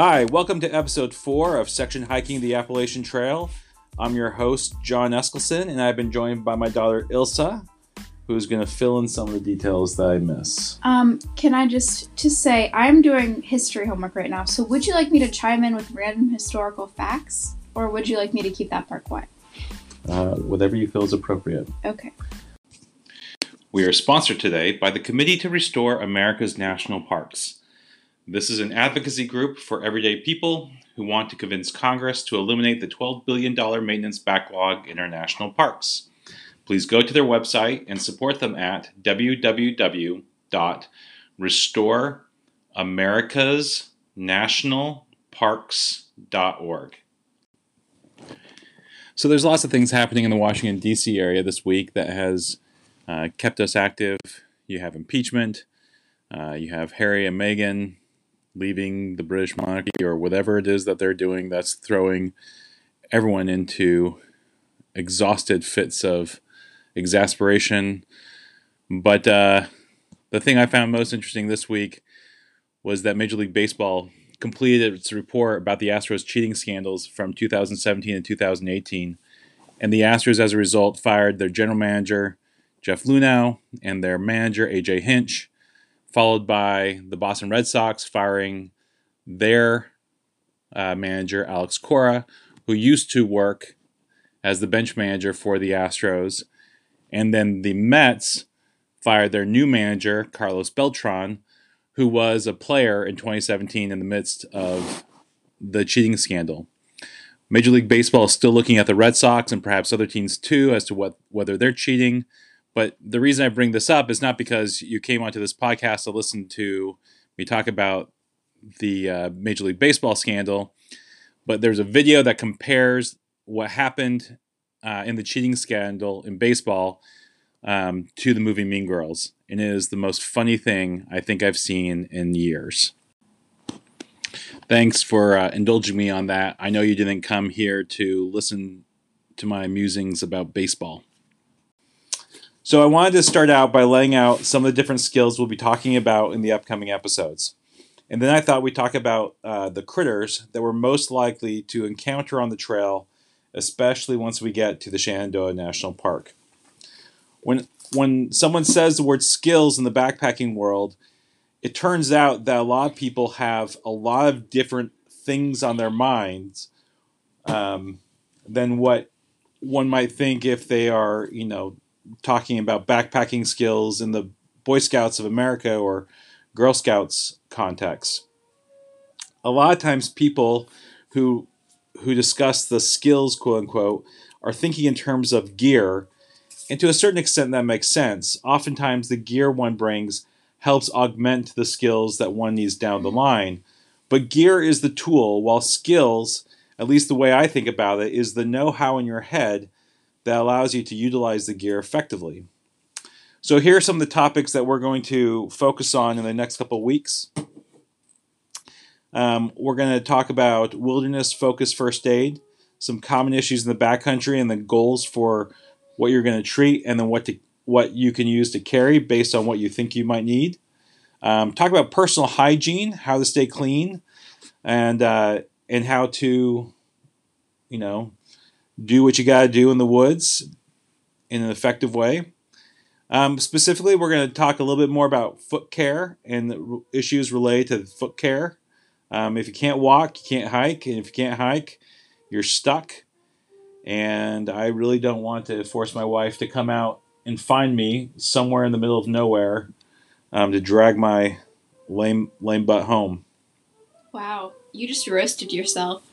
Hi, welcome to episode four of Section Hiking the Appalachian Trail. I'm your host, John Eskelson, and I've been joined by my daughter, Ilsa, who's going to fill in some of the details that I miss. Um, can I just to say I'm doing history homework right now. So would you like me to chime in with random historical facts, or would you like me to keep that part quiet? Uh, whatever you feel is appropriate. Okay. We are sponsored today by the Committee to Restore America's National Parks. This is an advocacy group for everyday people who want to convince Congress to eliminate the $12 billion maintenance backlog in our national parks. Please go to their website and support them at www.restoreamericasnationalparks.org. So there's lots of things happening in the Washington D.C. area this week that has uh, kept us active. You have impeachment. Uh, you have Harry and Meghan leaving the British monarchy or whatever it is that they're doing that's throwing everyone into exhausted fits of exasperation. But uh, the thing I found most interesting this week was that Major League Baseball completed its report about the Astros cheating scandals from 2017 and 2018. And the Astros, as a result, fired their general manager, Jeff Luhnow, and their manager, AJ Hinch followed by the Boston Red Sox firing their uh, manager, Alex Cora, who used to work as the bench manager for the Astros. And then the Mets fired their new manager, Carlos Beltran, who was a player in 2017 in the midst of the cheating scandal. Major League Baseball is still looking at the Red Sox and perhaps other teams too as to what whether they're cheating. But the reason I bring this up is not because you came onto this podcast to listen to me talk about the uh, Major League Baseball scandal, but there's a video that compares what happened uh, in the cheating scandal in baseball um, to the movie Mean Girls, and it is the most funny thing I think I've seen in years. Thanks for uh, indulging me on that. I know you didn't come here to listen to my musings about baseball. So I wanted to start out by laying out some of the different skills we'll be talking about in the upcoming episodes. And then I thought we'd talk about uh, the critters that we're most likely to encounter on the trail, especially once we get to the Shenandoah National Park. When, when someone says the word skills in the backpacking world, it turns out that a lot of people have a lot of different things on their minds um, than what one might think if they are, you know, talking about backpacking skills in the Boy Scouts of America or Girl Scouts context. A lot of times, people who who discuss the skills, quote unquote, are thinking in terms of gear, and to a certain extent, that makes sense. Oftentimes, the gear one brings helps augment the skills that one needs down the mm-hmm. line. But gear is the tool, while skills, at least the way I think about it, is the know how in your head that allows you to utilize the gear effectively. So here are some of the topics that we're going to focus on in the next couple weeks. Um, we're going to talk about wilderness focused first aid, some common issues in the backcountry, and the goals for what you're going to treat, and then what to what you can use to carry based on what you think you might need. Um, talk about personal hygiene, how to stay clean, and uh, and how to, you know, do what you got to do in the woods in an effective way. Um, specifically, we're going to talk a little bit more about foot care and the issues related to foot care. Um, if you can't walk, you can't hike, and if you can't hike, you're stuck. And I really don't want to force my wife to come out and find me somewhere in the middle of nowhere um, to drag my lame lame butt home. Wow, you just roasted yourself.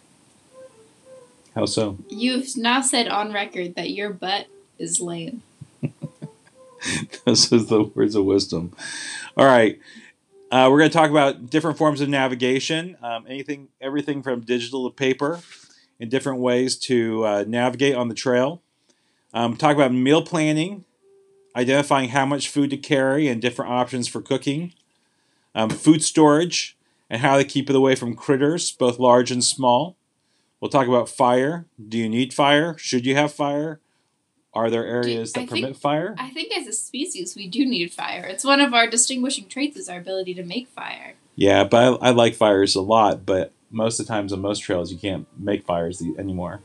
How so? You've now said on record that your butt is lame. this is the words of wisdom. All right. Uh, we're going to talk about different forms of navigation, um, anything, everything from digital to paper, in different ways to uh, navigate on the trail. Um, talk about meal planning, identifying how much food to carry and different options for cooking. Um, food storage and how to keep it away from critters, both large and small. We'll talk about fire. Do you need fire? Should you have fire? Are there areas that permit fire? I think as a species we do need fire. It's one of our distinguishing traits is our ability to make fire. Yeah, but I, I like fires a lot, but most of the times on most trails you can't make fires the- anymore.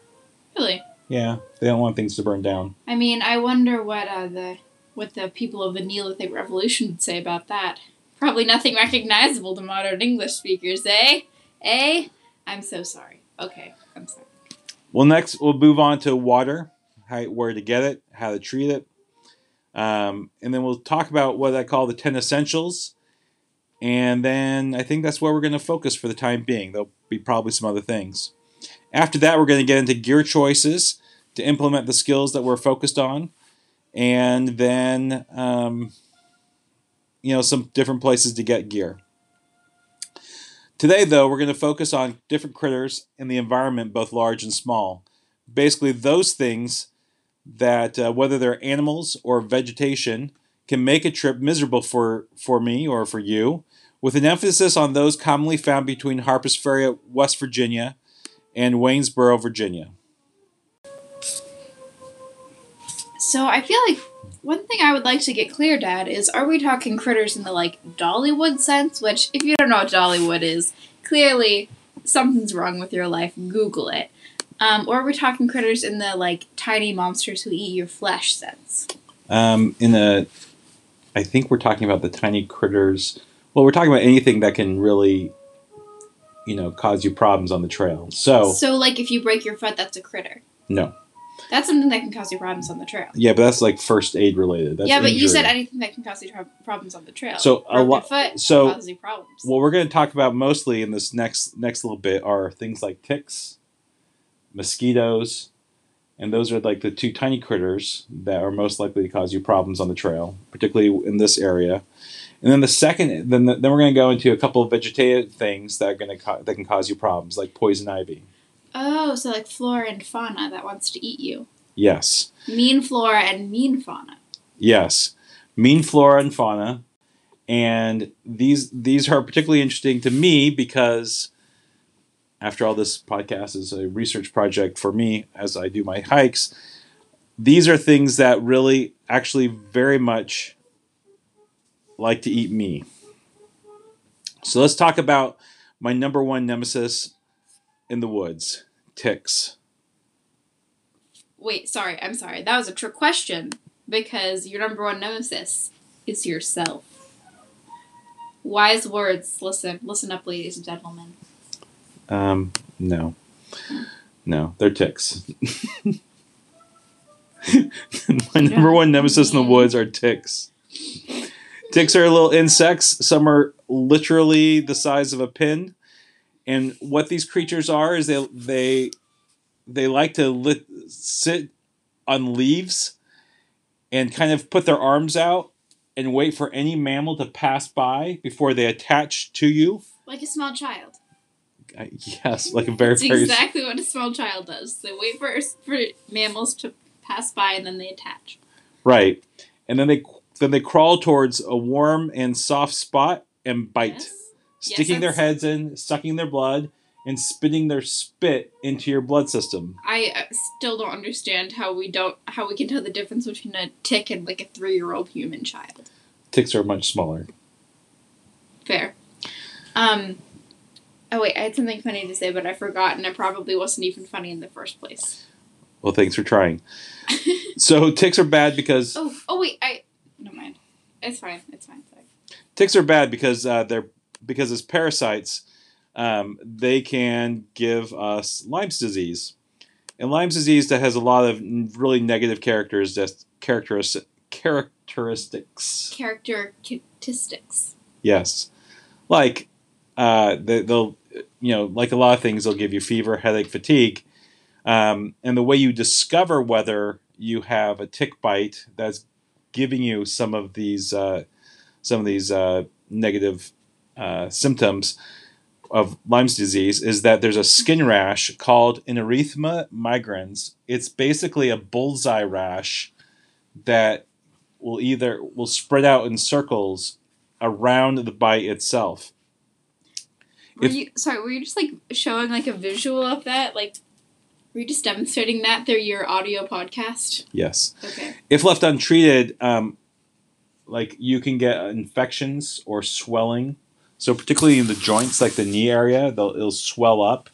Really? Yeah, they don't want things to burn down. I mean, I wonder what uh, the what the people of the Neolithic Revolution would say about that. Probably nothing recognizable to modern English speakers, eh? Eh? I'm so sorry. Okay, I'm sorry. Well, next we'll move on to water, how, where to get it, how to treat it, um, and then we'll talk about what I call the ten essentials. And then I think that's where we're going to focus for the time being. There'll be probably some other things. After that, we're going to get into gear choices to implement the skills that we're focused on, and then um, you know some different places to get gear. Today, though, we're going to focus on different critters in the environment, both large and small. Basically, those things that, uh, whether they're animals or vegetation, can make a trip miserable for, for me or for you, with an emphasis on those commonly found between Harpers Ferry, West Virginia, and Waynesboro, Virginia. So I feel like one thing I would like to get clear, Dad, is are we talking critters in the like Dollywood sense? Which, if you don't know what Dollywood is, clearly something's wrong with your life. Google it. Um, or are we talking critters in the like tiny monsters who eat your flesh sense? Um, in a, I think we're talking about the tiny critters. Well, we're talking about anything that can really, you know, cause you problems on the trail. So, So, like, if you break your foot, that's a critter. no. That's something that can cause you problems on the trail. Yeah, but that's like first aid related. That's yeah, but you said anything that can cause you tro- problems on the trail. So, a lot- foot so- causes you problems. What we're going to talk about mostly in this next next little bit are things like ticks, mosquitoes, and those are like the two tiny critters that are most likely to cause you problems on the trail, particularly in this area. And then the second, then then we're going to go into a couple of vegetative things that are going to ca- that can cause you problems, like poison ivy. Oh, so like flora and fauna that wants to eat you. Yes, Mean flora and mean fauna. yes, mean flora and fauna, and these these are particularly interesting to me because after all this podcast is a research project for me as i do my hikes. These are things that really actually very much like to eat me. So let's talk about my number one nemesis in the woods ticks Wait, sorry, I'm sorry. That was a trick question because your number one nemesis is yourself. Wise words. Listen, listen up, ladies and gentlemen. um no no they're ticks my number one nemesis in the woods are ticks ticks are little insects some are literally the size of a pin and what these creatures are is they they they like to lit, sit on leaves and kind of put their arms out and wait for any mammal to pass by before they attach to you Like a small child. Uh, yes like a very That's very exactly what a small child does. They wait for for mammals to pass by and then they attach. right and then they then they crawl towards a warm and soft spot and bite Yes? Sticking their heads in sucking their blood and spitting their spit into your blood system I uh, still don't understand how we don't how we can tell the difference between a tick and like a three year old human child. ticks are much smaller Fair. Um. Oh wait, I had something funny to say, but I forgot, and it probably wasn't even funny in the first place. well thanks for trying so ticks are bad because oh, oh wait, I. No mind. It's fine. It's fine. Sorry. ticks are bad because uh, they're because as parasites um, they can give us Lyme's disease. And Lyme's disease that has a lot of really negative characters characteris- characteristics. Characteristics. yes. Like uh, they, they'll you know like a lot of things they'll give you fever headache fatigue. Um, and the way you discover whether you have a tick bite that's giving you some of these uh, some of these uh, negative uh, symptoms of Lyme's disease is that there's a skin rash called an erythema migrans. It's basically a bullseye rash that will either will spread out in circles around the bite itself. Were If- you sorry? Were you just like showing like a visual of that? Like, were you just demonstrating that through your audio podcast? Yes. Okay. If left untreated, um, like you can get infections or swelling So particularly in the joints, like the knee area, they'll, it'll swell up,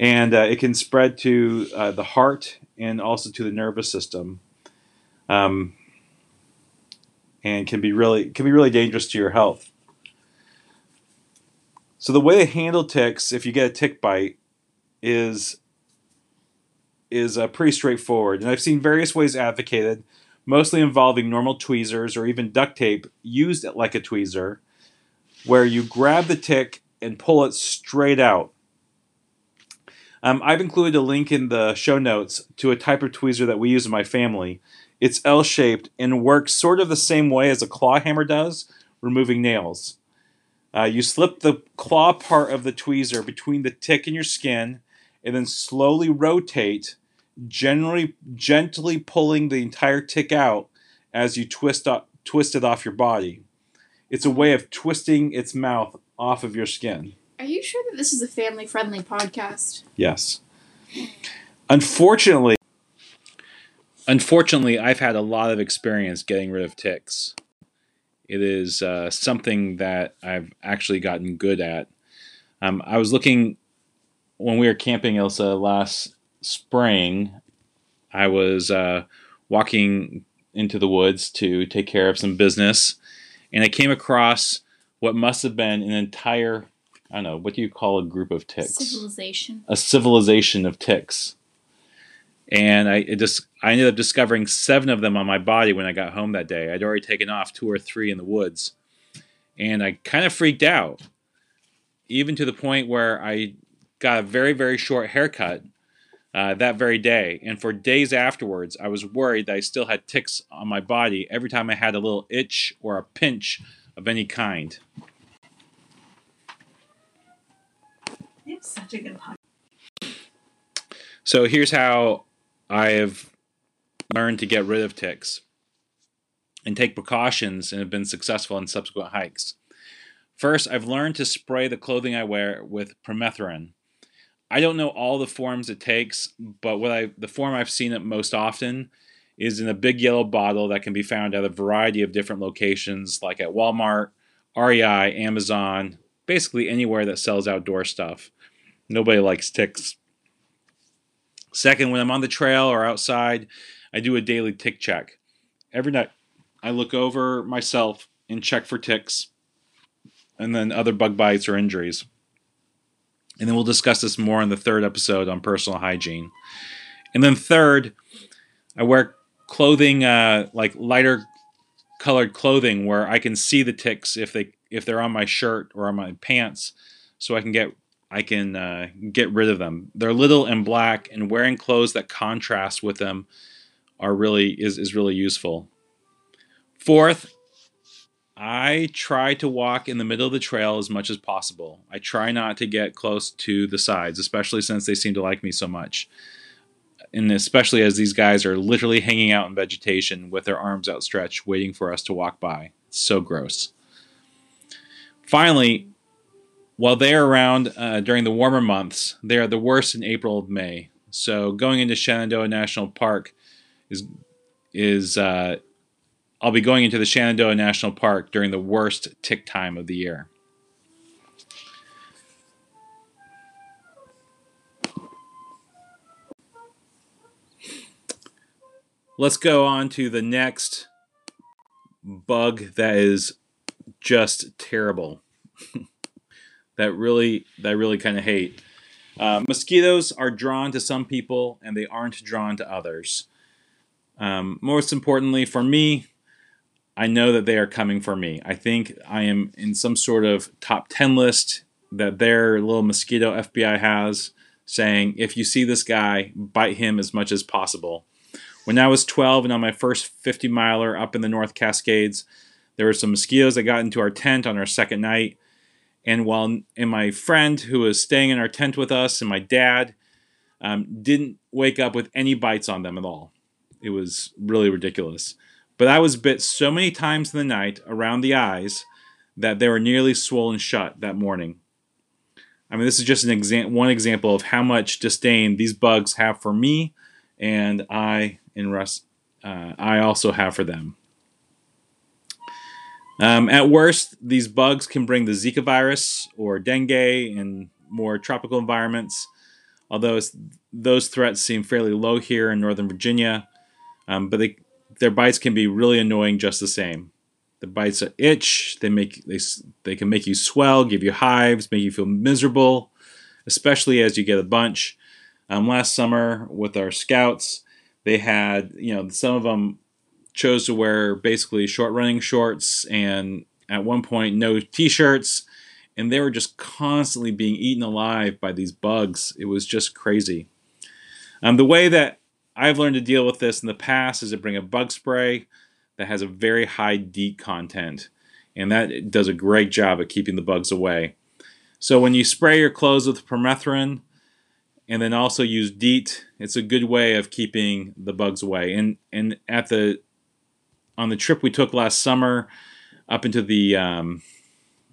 and uh, it can spread to uh, the heart and also to the nervous system, um, and can be really can be really dangerous to your health. So the way to handle ticks, if you get a tick bite, is is uh, pretty straightforward, and I've seen various ways advocated, mostly involving normal tweezers or even duct tape used like a tweezer where you grab the tick and pull it straight out. Um, I've included a link in the show notes to a type of tweezer that we use in my family. It's L shaped and works sort of the same way as a claw hammer does, removing nails. Uh, you slip the claw part of the tweezer between the tick and your skin, and then slowly rotate, generally gently pulling the entire tick out as you twist up, twist it off your body. It's a way of twisting its mouth off of your skin. Are you sure that this is a family friendly podcast? Yes. Unfortunately, unfortunately, I've had a lot of experience getting rid of ticks. It is uh, something that I've actually gotten good at. Um, I was looking when we were camping, Ilsa, last spring. I was uh, walking into the woods to take care of some business, and I came across what must have been an entire I don't know what do you call a group of ticks? Civilization. A civilization of ticks. And I just I ended up discovering seven of them on my body when I got home that day. I'd already taken off two or three in the woods, and I kind of freaked out, even to the point where I got a very very short haircut uh, that very day. And for days afterwards, I was worried that I still had ticks on my body every time I had a little itch or a pinch of any kind. It's such a good podcast. So here's how I have learned to get rid of ticks and take precautions and have been successful in subsequent hikes. First, I've learned to spray the clothing I wear with permethrin. I don't know all the forms it takes, but what I the form I've seen it most often is in a big yellow bottle that can be found at a variety of different locations like at Walmart, REI, Amazon, basically anywhere that sells outdoor stuff. Nobody likes ticks. Second, when I'm on the trail or outside, I do a daily tick check. Every night, I look over myself and check for ticks and then other bug bites or injuries. And then we'll discuss this more in the third episode on personal hygiene. And then third, I wear clothing uh, like lighter colored clothing where I can see the ticks if they if they're on my shirt or on my pants, so I can get I can uh, get rid of them. They're little and black, and wearing clothes that contrast with them are really is is really useful. Fourth, I try to walk in the middle of the trail as much as possible. I try not to get close to the sides, especially since they seem to like me so much. And especially as these guys are literally hanging out in vegetation with their arms outstretched, waiting for us to walk by. It's so gross. Finally, while they're around uh, during the warmer months, they are the worst in April and May. So going into Shenandoah National Park is is uh, I'll be going into the Shenandoah National Park during the worst tick time of the year. Let's go on to the next bug that is just terrible. that really that really kind of hate. Uh, mosquitoes are drawn to some people and they aren't drawn to others. Um, most importantly, for me, I know that they are coming for me. I think I am in some sort of top 10 list that their little mosquito FBI has saying, if you see this guy, bite him as much as possible. When I was 12 and on my first 50 miler up in the North Cascades, there were some mosquitoes that got into our tent on our second night. And while and my friend who was staying in our tent with us and my dad um, didn't wake up with any bites on them at all. It was really ridiculous. But I was bit so many times in the night around the eyes that they were nearly swollen shut that morning. I mean, this is just an exam- one example of how much disdain these bugs have for me, and I and Russ, uh, I also have for them. Um, at worst, these bugs can bring the Zika virus or dengue in more tropical environments, although those threats seem fairly low here in Northern Virginia. Um, but they, their bites can be really annoying just the same. The bites itch. They make they they can make you swell, give you hives, make you feel miserable, especially as you get a bunch. Um, last summer with our scouts, they had you know some of them chose to wear basically short running shorts and at one point no t-shirts and they were just constantly being eaten alive by these bugs it was just crazy um, the way that i've learned to deal with this in the past is to bring a bug spray that has a very high DEET content and that does a great job at keeping the bugs away so when you spray your clothes with permethrin and then also use DEET, it's a good way of keeping the bugs away. And and at the on the trip we took last summer up into the um,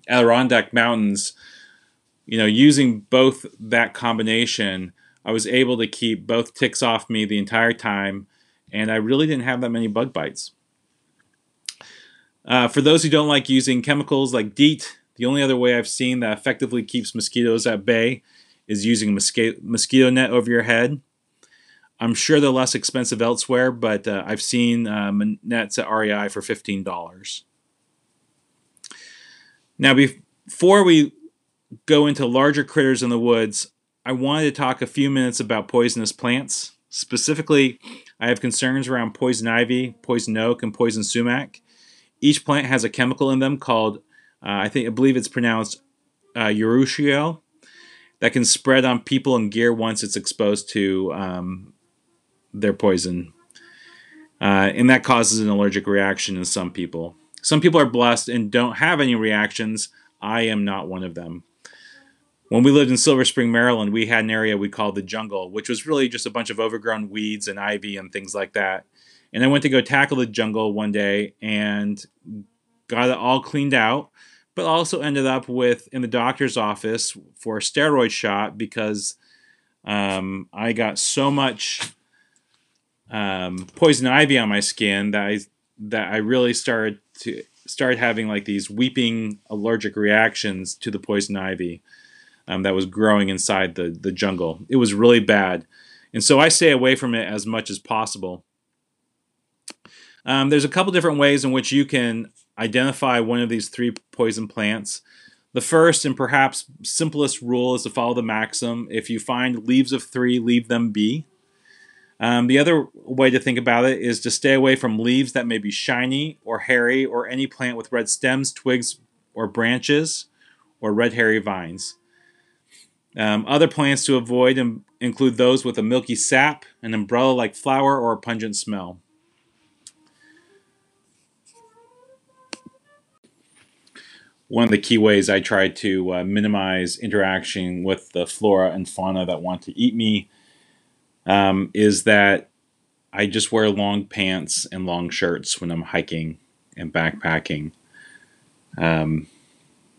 Adirondack Mountains, you know, using both that combination, I was able to keep both ticks off me the entire time, and I really didn't have that many bug bites. Uh, for those who don't like using chemicals like DEET, the only other way I've seen that effectively keeps mosquitoes at bay is using mosquito, mosquito net over your head. I'm sure they're less expensive elsewhere, but uh, I've seen um, nets at REI for $15. Now, before we go into larger critters in the woods, I wanted to talk a few minutes about poisonous plants. Specifically, I have concerns around poison ivy, poison oak, and poison sumac. Each plant has a chemical in them called, uh, I think, I believe it's pronounced uh, urushiol, that can spread on people and gear once it's exposed to um, their poison. Uh, and that causes an allergic reaction in some people. Some people are blessed and don't have any reactions. I am not one of them. When we lived in Silver Spring, Maryland, we had an area we called the jungle, which was really just a bunch of overgrown weeds and ivy and things like that. And I went to go tackle the jungle one day and got it all cleaned out, but also ended up with in the doctor's office for a steroid shot because um, I got so much um, poison ivy on my skin that I that I really started to start having like these weeping allergic reactions to the poison ivy um, that was growing inside the the jungle. It was really bad, and so I stay away from it as much as possible. Um, there's a couple different ways in which you can identify one of these three poison plants. The first and perhaps simplest rule is to follow the maxim: if you find leaves of three, leave them be. Um, the other way to think about it is to stay away from leaves that may be shiny or hairy or any plant with red stems, twigs, or branches, or red hairy vines. Um, other plants to avoid Im- include those with a milky sap, an umbrella like flower, or a pungent smell. One of the key ways I try to uh, minimize interaction with the flora and fauna that want to eat me um, is that I just wear long pants and long shirts when I'm hiking and backpacking. Um,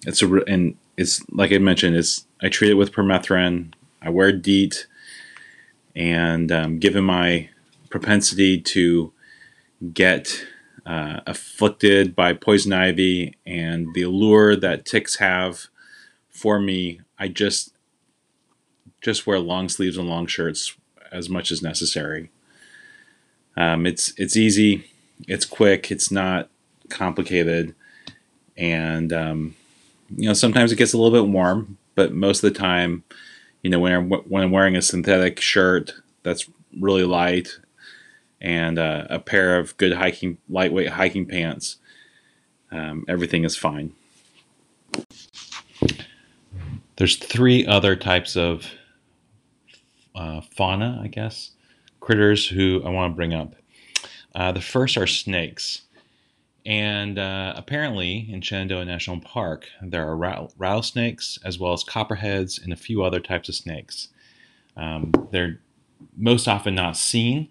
it's a and it's like I mentioned, it's I treat it with permethrin. I wear DEET, and um, given my propensity to get uh, afflicted by poison ivy and the allure that ticks have for me, I just just wear long sleeves and long shirts as much as necessary. Um, it's it's easy, it's quick, it's not complicated, and um, you know sometimes it gets a little bit warm, but most of the time, you know when I'm, when I'm wearing a synthetic shirt that's really light and uh, a pair of good hiking lightweight hiking pants, um, everything is fine. There's three other types of uh, fauna, I guess, critters who I want to bring up. Uh, the first are snakes. And uh, apparently, in Shenandoah National Park, there are rattlesnakes as well as copperheads and a few other types of snakes. Um, they're most often not seen,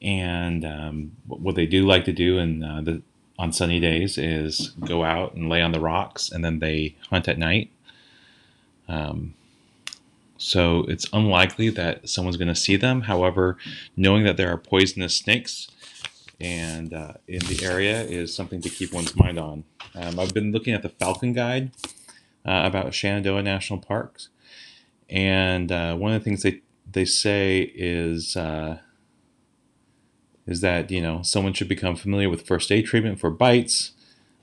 and um, what they do like to do in uh, the on sunny days is go out and lay on the rocks, and then they hunt at night. Um, so it's unlikely that someone's going to see them. However, knowing that there are poisonous snakes and uh, in the area is something to keep one's mind on. Um, I've been looking at the Falcon Guide uh, about Shenandoah National Parks, and uh, one of the things they they say is uh, is that you know someone should become familiar with first aid treatment for bites.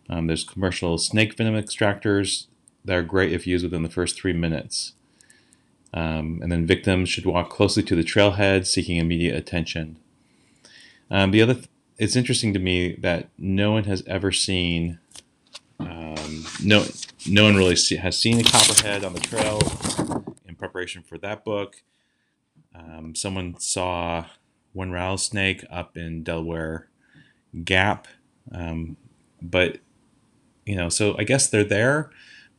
Um, there's commercial snake venom extractors that are great if used within the first three minutes. Um, and then victims should walk closely to the trailhead, seeking immediate attention. Um, the other, th- it's interesting to me that no one has ever seen, um, no, no one really see, has seen a copperhead on the trail in preparation for that book. Um, someone saw one rattlesnake up in Delaware Gap, um, but you know, so I guess they're there.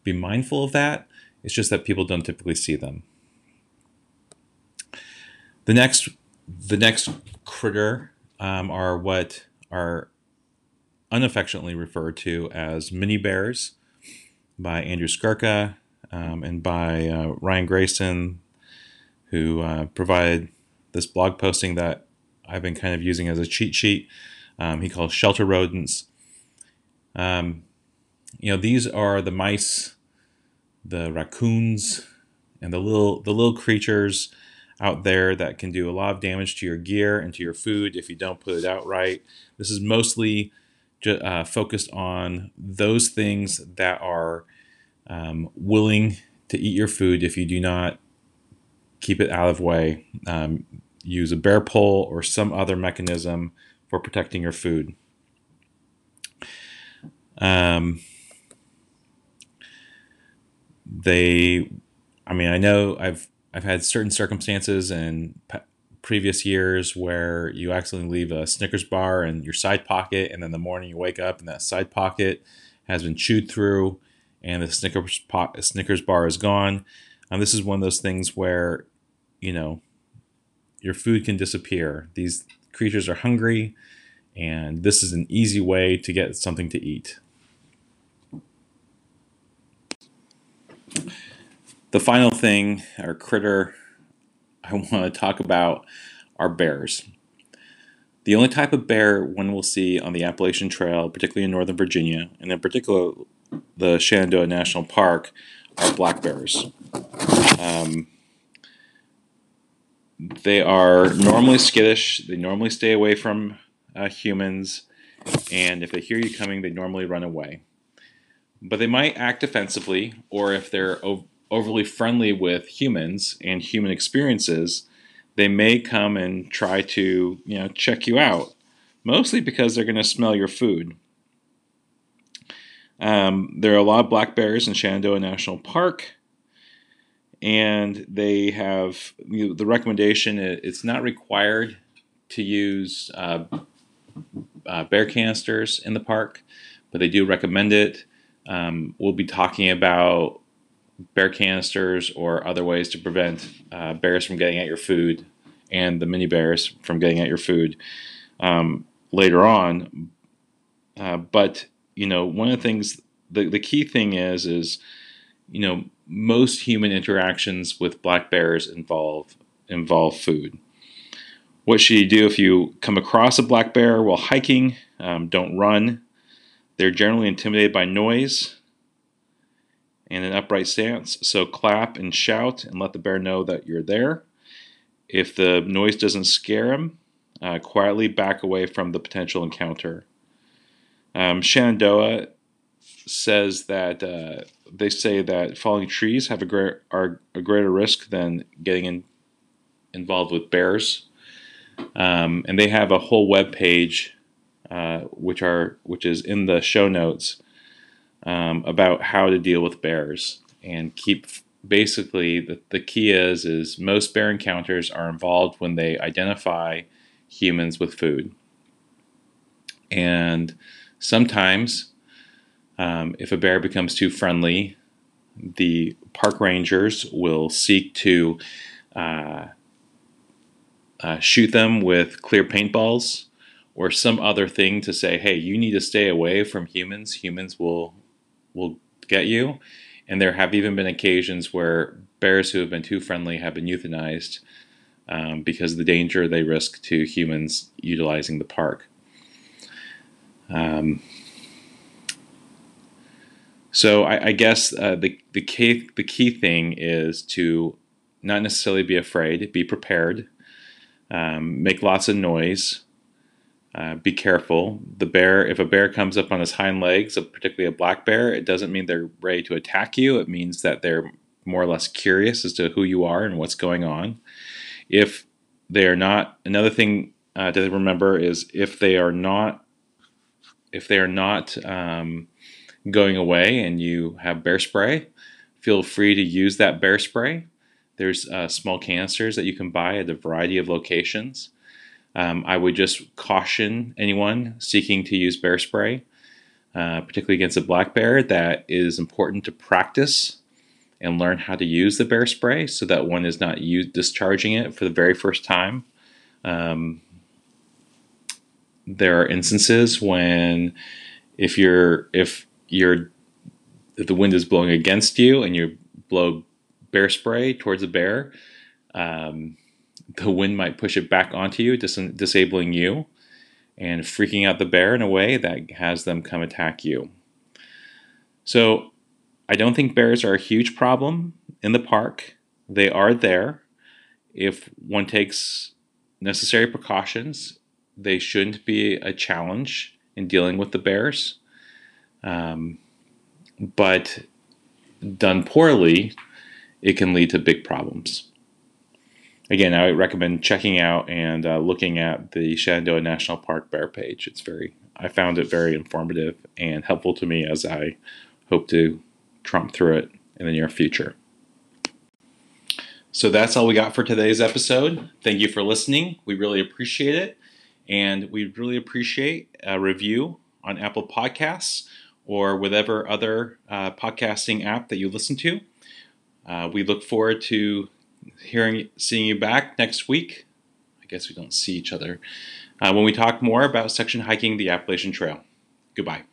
Be mindful of that. It's just that people don't typically see them. The next, the next critter um, are what are unaffectionately referred to as mini bears by Andrew Skurka um, and by uh, Ryan Grayson, who uh, provided this blog posting that I've been kind of using as a cheat sheet. Um, he calls shelter rodents. Um, you know, these are the mice, the raccoons, and the little the little creatures out there that can do a lot of damage to your gear and to your food if you don't put it out right. This is mostly ju- uh, focused on those things that are um, willing to eat your food if you do not keep it out of way. Um, use a bear pole or some other mechanism for protecting your food. Um, they, I mean, I know I've I've had certain circumstances in previous years where you accidentally leave a Snickers bar in your side pocket, and then the morning you wake up and that side pocket has been chewed through, and the Snickers po- Snickers bar is gone. And this is one of those things where, you know, your food can disappear. These creatures are hungry, and this is an easy way to get something to eat. The final thing, or critter, I want to talk about are bears. The only type of bear one will see on the Appalachian Trail, particularly in Northern Virginia, and in particular the Shenandoah National Park, are black bears. Um, they are normally skittish. They normally stay away from uh, humans, and if they hear you coming, they normally run away. But they might act defensively, or if they're overly friendly with humans and human experiences, they may come and try to you know check you out. Mostly because they're going to smell your food. Um, there are a lot of black bears in Shenandoah National Park and they have you know, the recommendation it's not required to use uh, uh, bear canisters in the park but they do recommend it um, we'll be talking about bear canisters or other ways to prevent uh, bears from getting at your food and the mini bears from getting at your food um, later on uh, but you know one of the things the, the key thing is is you know most human interactions with black bears involve involve food. What should you do if you come across a black bear while hiking? Um, don't run. They're generally intimidated by noise and an upright stance, so clap and shout and let the bear know that you're there. If the noise doesn't scare him, uh, quietly back away from the potential encounter. Um, Shenandoah says that uh, they say that falling trees have a great are a greater risk than getting in, involved with bears, um, and they have a whole web page, uh, which are which is in the show notes um, about how to deal with bears and keep. Basically, the, the key is is most bear encounters are involved when they identify humans with food, and sometimes um, if a bear becomes too friendly, the park rangers will seek to uh, uh, shoot them with clear paintballs or some other thing to say, "Hey, you need to stay away from humans. Humans will will get you." And there have even been occasions where bears who have been too friendly have been euthanized um, because of the danger they risk to humans utilizing the park. Um, so I, I guess uh, the the key the key thing is to not necessarily be afraid, be prepared, um, make lots of noise, uh, be careful. The bear, if a bear comes up on his hind legs, particularly a black bear, it doesn't mean they're ready to attack you. It means that they're more or less curious as to who you are and what's going on. If they are not, another thing uh, to remember is if they are not, if they are not um, going away and you have bear spray, feel free to use that bear spray. There's uh, small canisters that you can buy at a variety of locations. Um, I would just caution anyone seeking to use bear spray, uh, particularly against a black bear, that it is important to practice and learn how to use the bear spray so that one is not discharging it for the very first time. Um, there are instances when if you're if you're if the wind is blowing against you and you blow bear spray towards a bear, um, the wind might push it back onto you, dis- disabling you and freaking out the bear in a way that has them come attack you. So, I don't think bears are a huge problem in the park. They are there. If one takes necessary precautions, they shouldn't be a challenge in dealing with the bears. Um, but done poorly, it can lead to big problems. Again, I would recommend checking out and uh, looking at the Shenandoah National Park Bear page. It's very, I found it very informative and helpful to me as I hope to trump through it in the near future. So that's all we got for today's episode. Thank you for listening. We really appreciate it. And we really appreciate a review on Apple Podcasts or whatever other uh, podcasting app that you listen to. Uh, we look forward to hearing, seeing you back next week. I guess we don't see each other uh, when we talk more about section hiking the Appalachian Trail. Goodbye.